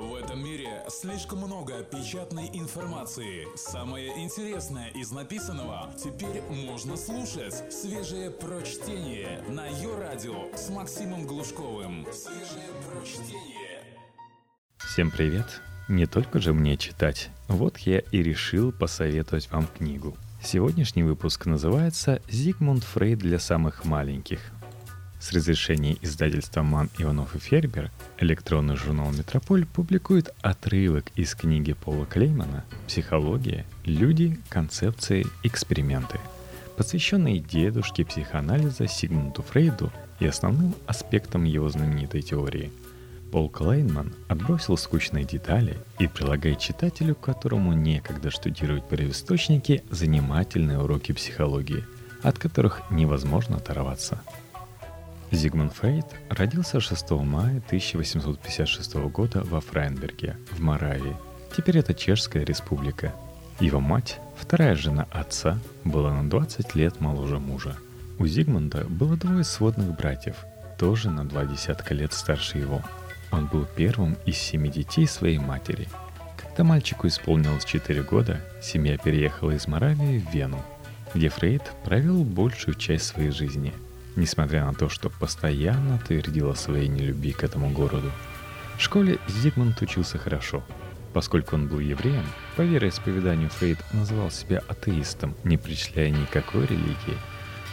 В этом мире слишком много печатной информации. Самое интересное из написанного теперь можно слушать. Свежее прочтение на ее радио с Максимом Глушковым. Свежее прочтение. Всем привет! Не только же мне читать. Вот я и решил посоветовать вам книгу. Сегодняшний выпуск называется «Зигмунд Фрейд для самых маленьких». С разрешения издательства «Ман, Иванов и Фербер» электронный журнал «Метрополь» публикует отрывок из книги Пола Клеймана «Психология. Люди, концепции, эксперименты», посвященной дедушке психоанализа Сигмунду Фрейду и основным аспектам его знаменитой теории. Пол Клейман отбросил скучные детали и прилагает читателю, которому некогда штудировать первоисточники, занимательные уроки психологии, от которых невозможно оторваться – Зигмунд Фрейд родился 6 мая 1856 года во Фрайнберге, в Моравии. Теперь это Чешская республика. Его мать, вторая жена отца, была на 20 лет моложе мужа. У Зигмунда было двое сводных братьев, тоже на два десятка лет старше его. Он был первым из семи детей своей матери. Когда мальчику исполнилось 4 года, семья переехала из Моравии в Вену, где Фрейд провел большую часть своей жизни – несмотря на то, что постоянно твердил о своей нелюбви к этому городу. В школе Зигмунд учился хорошо. Поскольку он был евреем, по вероисповеданию Фрейд называл себя атеистом, не причисляя никакой религии,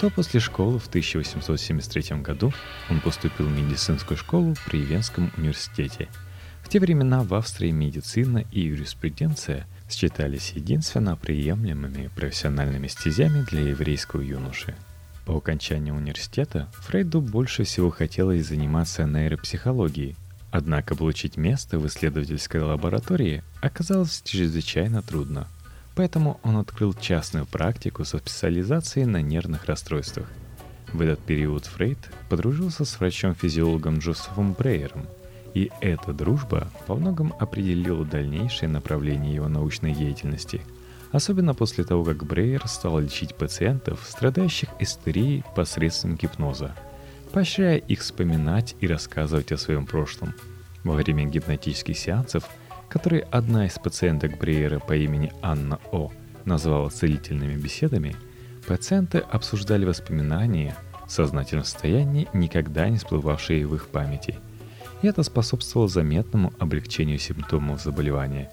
то после школы в 1873 году он поступил в медицинскую школу при Венском университете. В те времена в Австрии медицина и юриспруденция считались единственно приемлемыми профессиональными стезями для еврейского юноши – по окончании университета Фрейду больше всего хотелось заниматься нейропсихологией, однако получить место в исследовательской лаборатории оказалось чрезвычайно трудно. Поэтому он открыл частную практику со специализацией на нервных расстройствах. В этот период Фрейд подружился с врачом-физиологом Джозефом Брейером, и эта дружба во многом определила дальнейшее направление его научной деятельности – особенно после того, как Брейер стал лечить пациентов, страдающих истерией посредством гипноза, поощряя их вспоминать и рассказывать о своем прошлом. Во время гипнотических сеансов, которые одна из пациенток Брейера по имени Анна О. назвала целительными беседами, пациенты обсуждали воспоминания сознательном состоянии, никогда не всплывавшие в их памяти. И это способствовало заметному облегчению симптомов заболевания.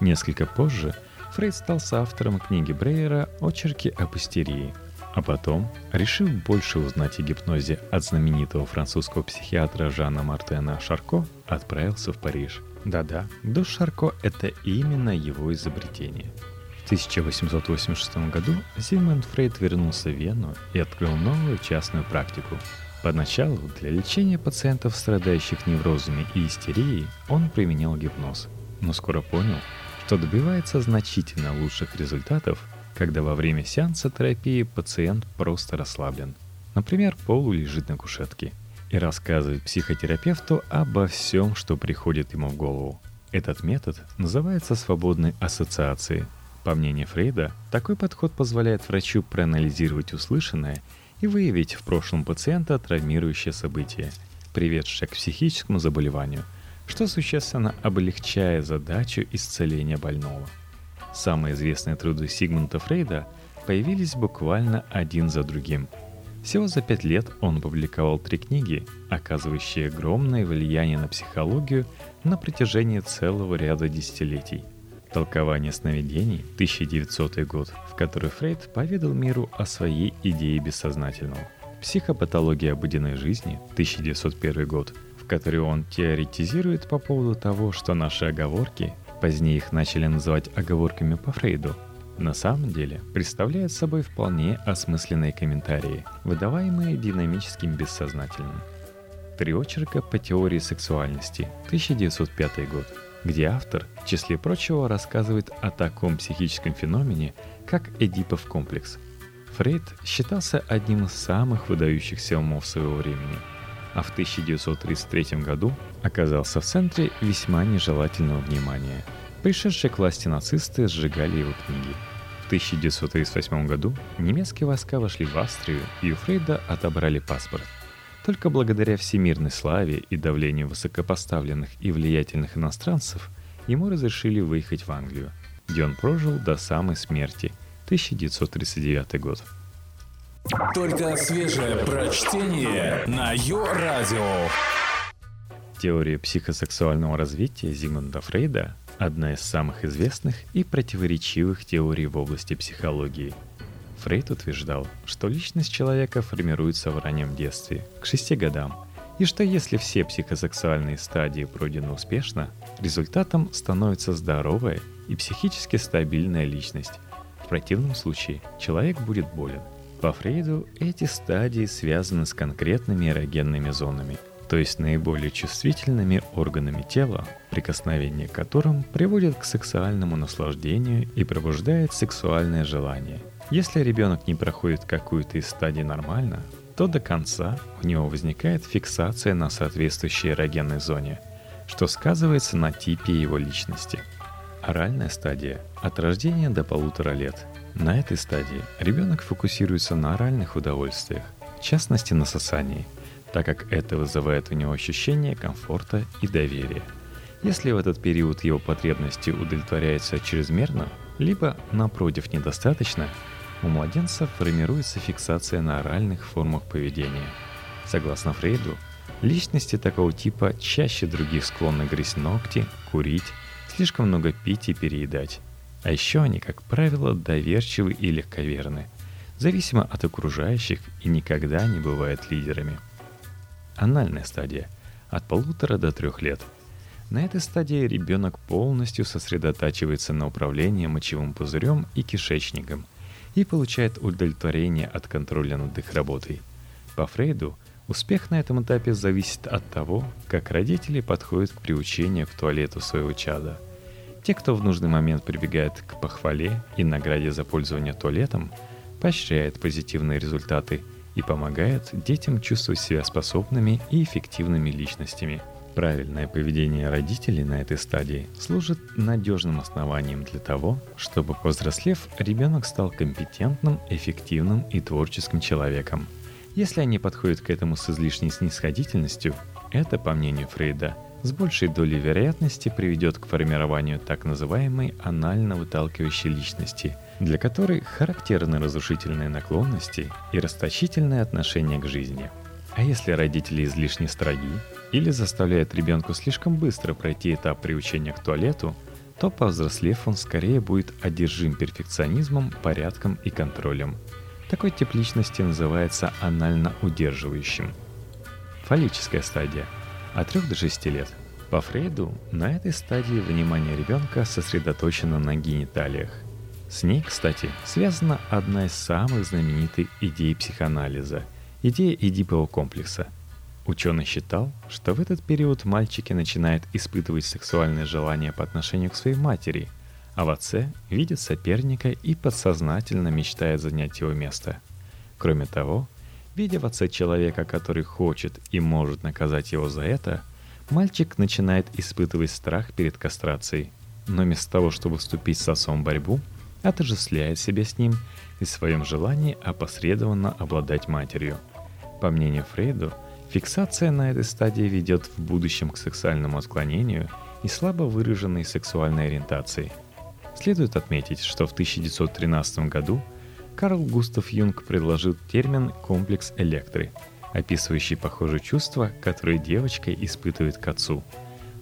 Несколько позже – Фрейд стал соавтором книги Брейера «Очерки об истерии», а потом, решив больше узнать о гипнозе от знаменитого французского психиатра Жана Мартена Шарко, отправился в Париж. Да-да, душ Шарко — это именно его изобретение. В 1886 году Зигмунд Фрейд вернулся в Вену и открыл новую частную практику. Поначалу для лечения пациентов, страдающих неврозами и истерией, он применял гипноз, но скоро понял, что добивается значительно лучших результатов, когда во время сеанса терапии пациент просто расслаблен. Например, Полу лежит на кушетке и рассказывает психотерапевту обо всем, что приходит ему в голову. Этот метод называется свободной ассоциацией. По мнению Фрейда, такой подход позволяет врачу проанализировать услышанное и выявить в прошлом пациента травмирующее событие, приведшее к психическому заболеванию – что существенно облегчает задачу исцеления больного. Самые известные труды Сигмунда Фрейда появились буквально один за другим. Всего за пять лет он опубликовал три книги, оказывающие огромное влияние на психологию на протяжении целого ряда десятилетий. «Толкование сновидений» 1900 год, в которой Фрейд поведал миру о своей идее бессознательного. «Психопатология обыденной жизни» 1901 год – которой он теоретизирует по поводу того, что наши оговорки, позднее их начали называть оговорками по Фрейду, на самом деле представляют собой вполне осмысленные комментарии, выдаваемые динамическим бессознательным. Три очерка по теории сексуальности, 1905 год, где автор, в числе прочего, рассказывает о таком психическом феномене, как Эдипов комплекс. Фрейд считался одним из самых выдающихся умов своего времени – а в 1933 году оказался в центре весьма нежелательного внимания. Пришедшие к власти нацисты сжигали его книги. В 1938 году немецкие войска вошли в Австрию и у Фрейда отобрали паспорт. Только благодаря всемирной славе и давлению высокопоставленных и влиятельных иностранцев ему разрешили выехать в Англию, где он прожил до самой смерти, 1939 год. Только свежее прочтение на Йо-Радио. Теория психосексуального развития Зигмунда Фрейда – одна из самых известных и противоречивых теорий в области психологии. Фрейд утверждал, что личность человека формируется в раннем детстве, к шести годам, и что если все психосексуальные стадии пройдены успешно, результатом становится здоровая и психически стабильная личность. В противном случае человек будет болен – по Фрейду эти стадии связаны с конкретными эрогенными зонами, то есть наиболее чувствительными органами тела, прикосновение к которым приводит к сексуальному наслаждению и пробуждает сексуальное желание. Если ребенок не проходит какую-то из стадий нормально, то до конца у него возникает фиксация на соответствующей эрогенной зоне, что сказывается на типе его личности. Оральная стадия от рождения до полутора лет на этой стадии ребенок фокусируется на оральных удовольствиях, в частности на сосании, так как это вызывает у него ощущение комфорта и доверия. Если в этот период его потребности удовлетворяются чрезмерно, либо, напротив, недостаточно, у младенца формируется фиксация на оральных формах поведения. Согласно Фрейду, личности такого типа чаще других склонны грызть ногти, курить, слишком много пить и переедать. А еще они, как правило, доверчивы и легковерны, зависимо от окружающих и никогда не бывают лидерами. Анальная стадия – от полутора до трех лет. На этой стадии ребенок полностью сосредотачивается на управлении мочевым пузырем и кишечником и получает удовлетворение от контроля над их работой. По Фрейду, успех на этом этапе зависит от того, как родители подходят к приучению к туалету своего чада – те, кто в нужный момент прибегает к похвале и награде за пользование туалетом, поощряет позитивные результаты и помогает детям чувствовать себя способными и эффективными личностями. Правильное поведение родителей на этой стадии служит надежным основанием для того, чтобы, повзрослев, ребенок стал компетентным, эффективным и творческим человеком. Если они подходят к этому с излишней снисходительностью, это, по мнению Фрейда, с большей долей вероятности приведет к формированию так называемой анально выталкивающей личности, для которой характерны разрушительные наклонности и расточительное отношение к жизни. А если родители излишне строги или заставляют ребенка слишком быстро пройти этап приучения к туалету, то повзрослев он скорее будет одержим перфекционизмом, порядком и контролем. Такой тип личности называется анально удерживающим. Фаллическая стадия – от 3 до 6 лет. По Фрейду на этой стадии внимание ребенка сосредоточено на гениталиях. С ней, кстати, связана одна из самых знаменитых идей психоанализа – идея Эдипового комплекса. Ученый считал, что в этот период мальчики начинают испытывать сексуальное желание по отношению к своей матери, а в отце видят соперника и подсознательно мечтает занять его место. Кроме того, Видя в отце человека, который хочет и может наказать его за это, мальчик начинает испытывать страх перед кастрацией, но вместо того, чтобы вступить с отцом в борьбу, отождествляет себя с ним и в своем желании опосредованно обладать матерью. По мнению Фрейду, фиксация на этой стадии ведет в будущем к сексуальному отклонению и слабо выраженной сексуальной ориентации. Следует отметить, что в 1913 году – Карл Густав Юнг предложил термин «комплекс электры», описывающий похожие чувства, которые девочка испытывает к отцу.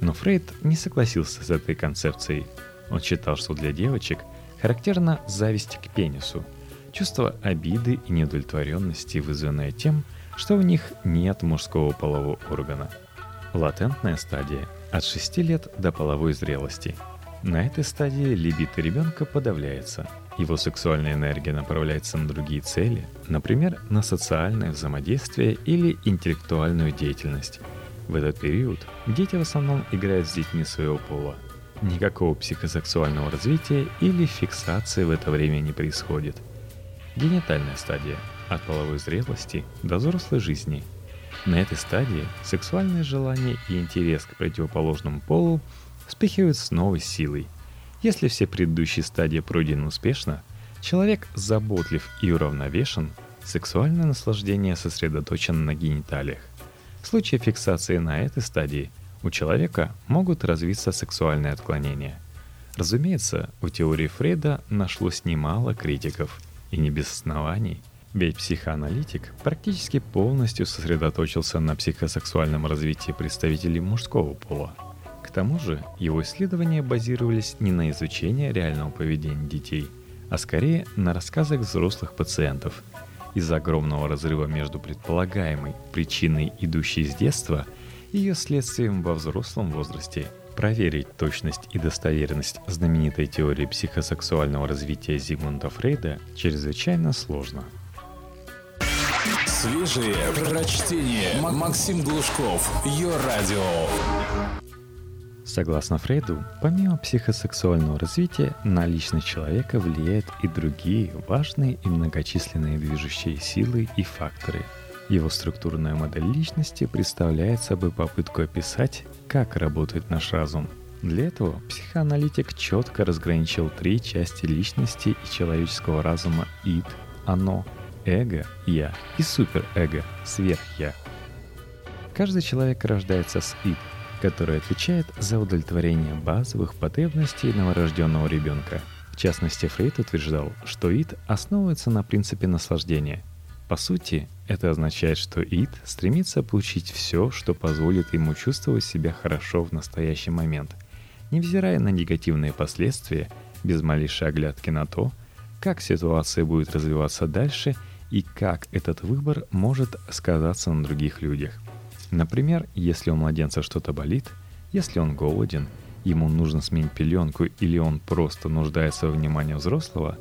Но Фрейд не согласился с этой концепцией. Он считал, что для девочек характерна зависть к пенису, чувство обиды и неудовлетворенности, вызванное тем, что у них нет мужского полового органа. Латентная стадия – от 6 лет до половой зрелости. На этой стадии либидо ребенка подавляется – его сексуальная энергия направляется на другие цели, например, на социальное взаимодействие или интеллектуальную деятельность. В этот период дети в основном играют с детьми своего пола. Никакого психосексуального развития или фиксации в это время не происходит. Генитальная стадия – от половой зрелости до взрослой жизни. На этой стадии сексуальное желание и интерес к противоположному полу вспыхивают с новой силой – если все предыдущие стадии пройдены успешно, человек заботлив и уравновешен, сексуальное наслаждение сосредоточено на гениталиях. В случае фиксации на этой стадии у человека могут развиться сексуальные отклонения. Разумеется, у теории Фрейда нашлось немало критиков, и не без оснований – ведь психоаналитик практически полностью сосредоточился на психосексуальном развитии представителей мужского пола. Тому же его исследования базировались не на изучении реального поведения детей, а скорее на рассказах взрослых пациентов. Из-за огромного разрыва между предполагаемой причиной, идущей с детства, и ее следствием во взрослом возрасте – Проверить точность и достоверность знаменитой теории психосексуального развития Зигмунда Фрейда чрезвычайно сложно – Свежие прочтение. Максим Глушков. Ее радио. Согласно Фрейду, помимо психосексуального развития, на личность человека влияют и другие важные и многочисленные движущие силы и факторы. Его структурная модель личности представляет собой попытку описать, как работает наш разум. Для этого психоаналитик четко разграничил три части личности и человеческого разума «ид», «оно», эго – я и суперэго – сверх-я. Каждый человек рождается с ид, который отвечает за удовлетворение базовых потребностей новорожденного ребенка. В частности, Фрейд утверждал, что ид основывается на принципе наслаждения. По сути, это означает, что ид стремится получить все, что позволит ему чувствовать себя хорошо в настоящий момент, невзирая на негативные последствия, без малейшей оглядки на то, как ситуация будет развиваться дальше – и как этот выбор может сказаться на других людях. Например, если у младенца что-то болит, если он голоден, ему нужно сменить пеленку или он просто нуждается в внимании взрослого,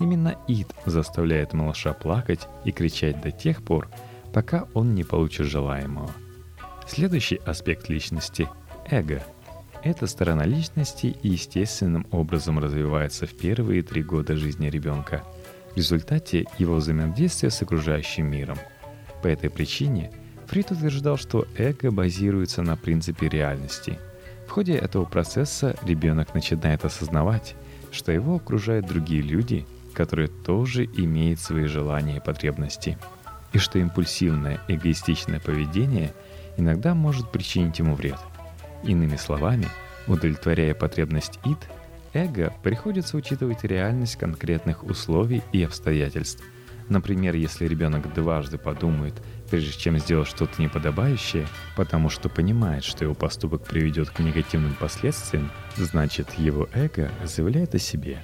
именно ид заставляет малыша плакать и кричать до тех пор, пока он не получит желаемого. Следующий аспект личности – эго. Эта сторона личности естественным образом развивается в первые три года жизни ребенка – в результате его взаимодействия с окружающим миром. По этой причине Фрид утверждал, что эго базируется на принципе реальности. В ходе этого процесса ребенок начинает осознавать, что его окружают другие люди, которые тоже имеют свои желания и потребности, и что импульсивное эгоистичное поведение иногда может причинить ему вред. Иными словами, удовлетворяя потребность ид – эго приходится учитывать реальность конкретных условий и обстоятельств. Например, если ребенок дважды подумает, прежде чем сделать что-то неподобающее, потому что понимает, что его поступок приведет к негативным последствиям, значит его эго заявляет о себе.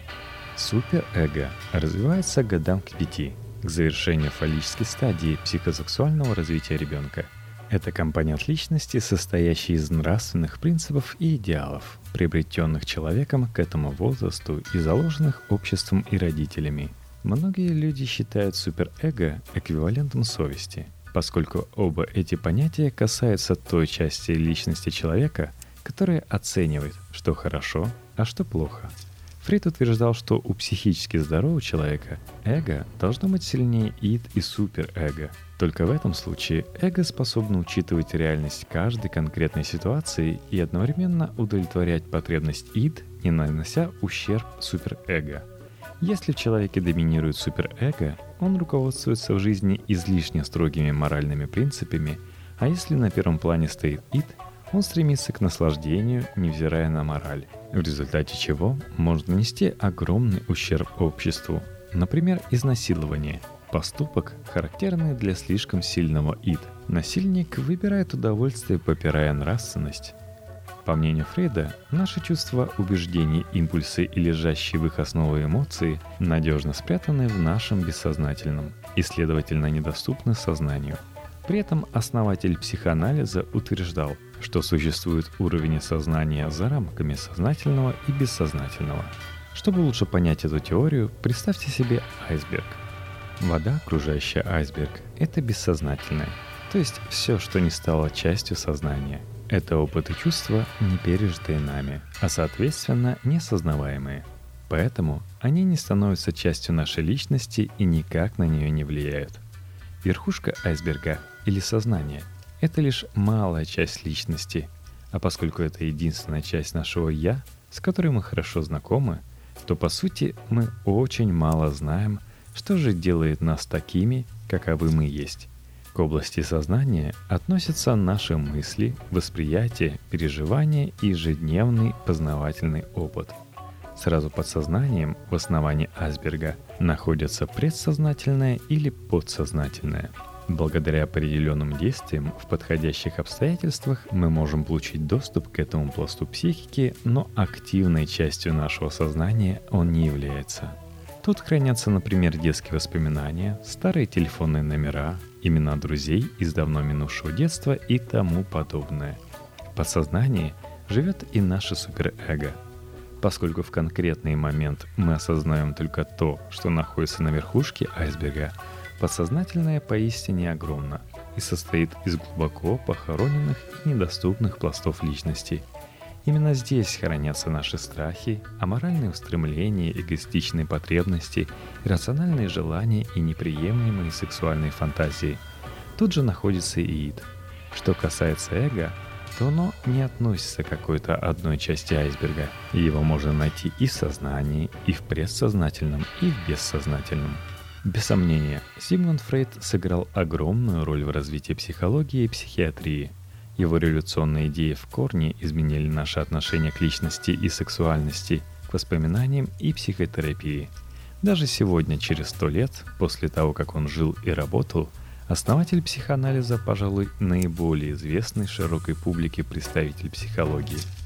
Суперэго развивается годам к пяти, к завершению фаллической стадии психосексуального развития ребенка – это компонент личности, состоящий из нравственных принципов и идеалов, приобретенных человеком к этому возрасту и заложенных обществом и родителями. Многие люди считают суперэго эквивалентом совести, поскольку оба эти понятия касаются той части личности человека, которая оценивает, что хорошо, а что плохо. Фрид утверждал, что у психически здорового человека эго должно быть сильнее ид и суперэго – только в этом случае эго способно учитывать реальность каждой конкретной ситуации и одновременно удовлетворять потребность ид, не нанося ущерб суперэго. Если в человеке доминирует суперэго, он руководствуется в жизни излишне строгими моральными принципами, а если на первом плане стоит ид, он стремится к наслаждению, невзирая на мораль, в результате чего может нанести огромный ущерб обществу, например, изнасилование – Поступок, характерный для слишком сильного ид. Насильник выбирает удовольствие, попирая нравственность. По мнению Фрейда, наши чувства, убеждения, импульсы и лежащие в их основе эмоции надежно спрятаны в нашем бессознательном и, следовательно, недоступны сознанию. При этом основатель психоанализа утверждал, что существует уровень сознания за рамками сознательного и бессознательного. Чтобы лучше понять эту теорию, представьте себе айсберг – Вода, окружающая айсберг, это бессознательное, то есть все, что не стало частью сознания. Это опыты чувства, не пережитые нами, а соответственно несознаваемые. Поэтому они не становятся частью нашей личности и никак на нее не влияют. Верхушка айсберга или сознание – это лишь малая часть личности, а поскольку это единственная часть нашего «я», с которой мы хорошо знакомы, то по сути мы очень мало знаем – что же делает нас такими, каковы мы есть? К области сознания относятся наши мысли, восприятие, переживания и ежедневный познавательный опыт. Сразу под сознанием в основании айсберга находятся предсознательное или подсознательное – Благодаря определенным действиям в подходящих обстоятельствах мы можем получить доступ к этому пласту психики, но активной частью нашего сознания он не является. Тут хранятся, например, детские воспоминания, старые телефонные номера, имена друзей из давно минувшего детства и тому подобное. В подсознании живет и наше суперэго. Поскольку в конкретный момент мы осознаем только то, что находится на верхушке айсберга – Подсознательное поистине огромно и состоит из глубоко похороненных и недоступных пластов личности. Именно здесь хранятся наши страхи, аморальные устремления, эгоистичные потребности, рациональные желания и неприемлемые сексуальные фантазии. Тут же находится и ид. Что касается эго, то оно не относится к какой-то одной части айсберга. Его можно найти и в сознании, и в предсознательном, и в бессознательном. Без сомнения, Сигмунд Фрейд сыграл огромную роль в развитии психологии и психиатрии. Его революционные идеи в корне изменили наше отношение к личности и сексуальности, к воспоминаниям и психотерапии. Даже сегодня, через сто лет, после того, как он жил и работал, основатель психоанализа, пожалуй, наиболее известный широкой публике представитель психологии –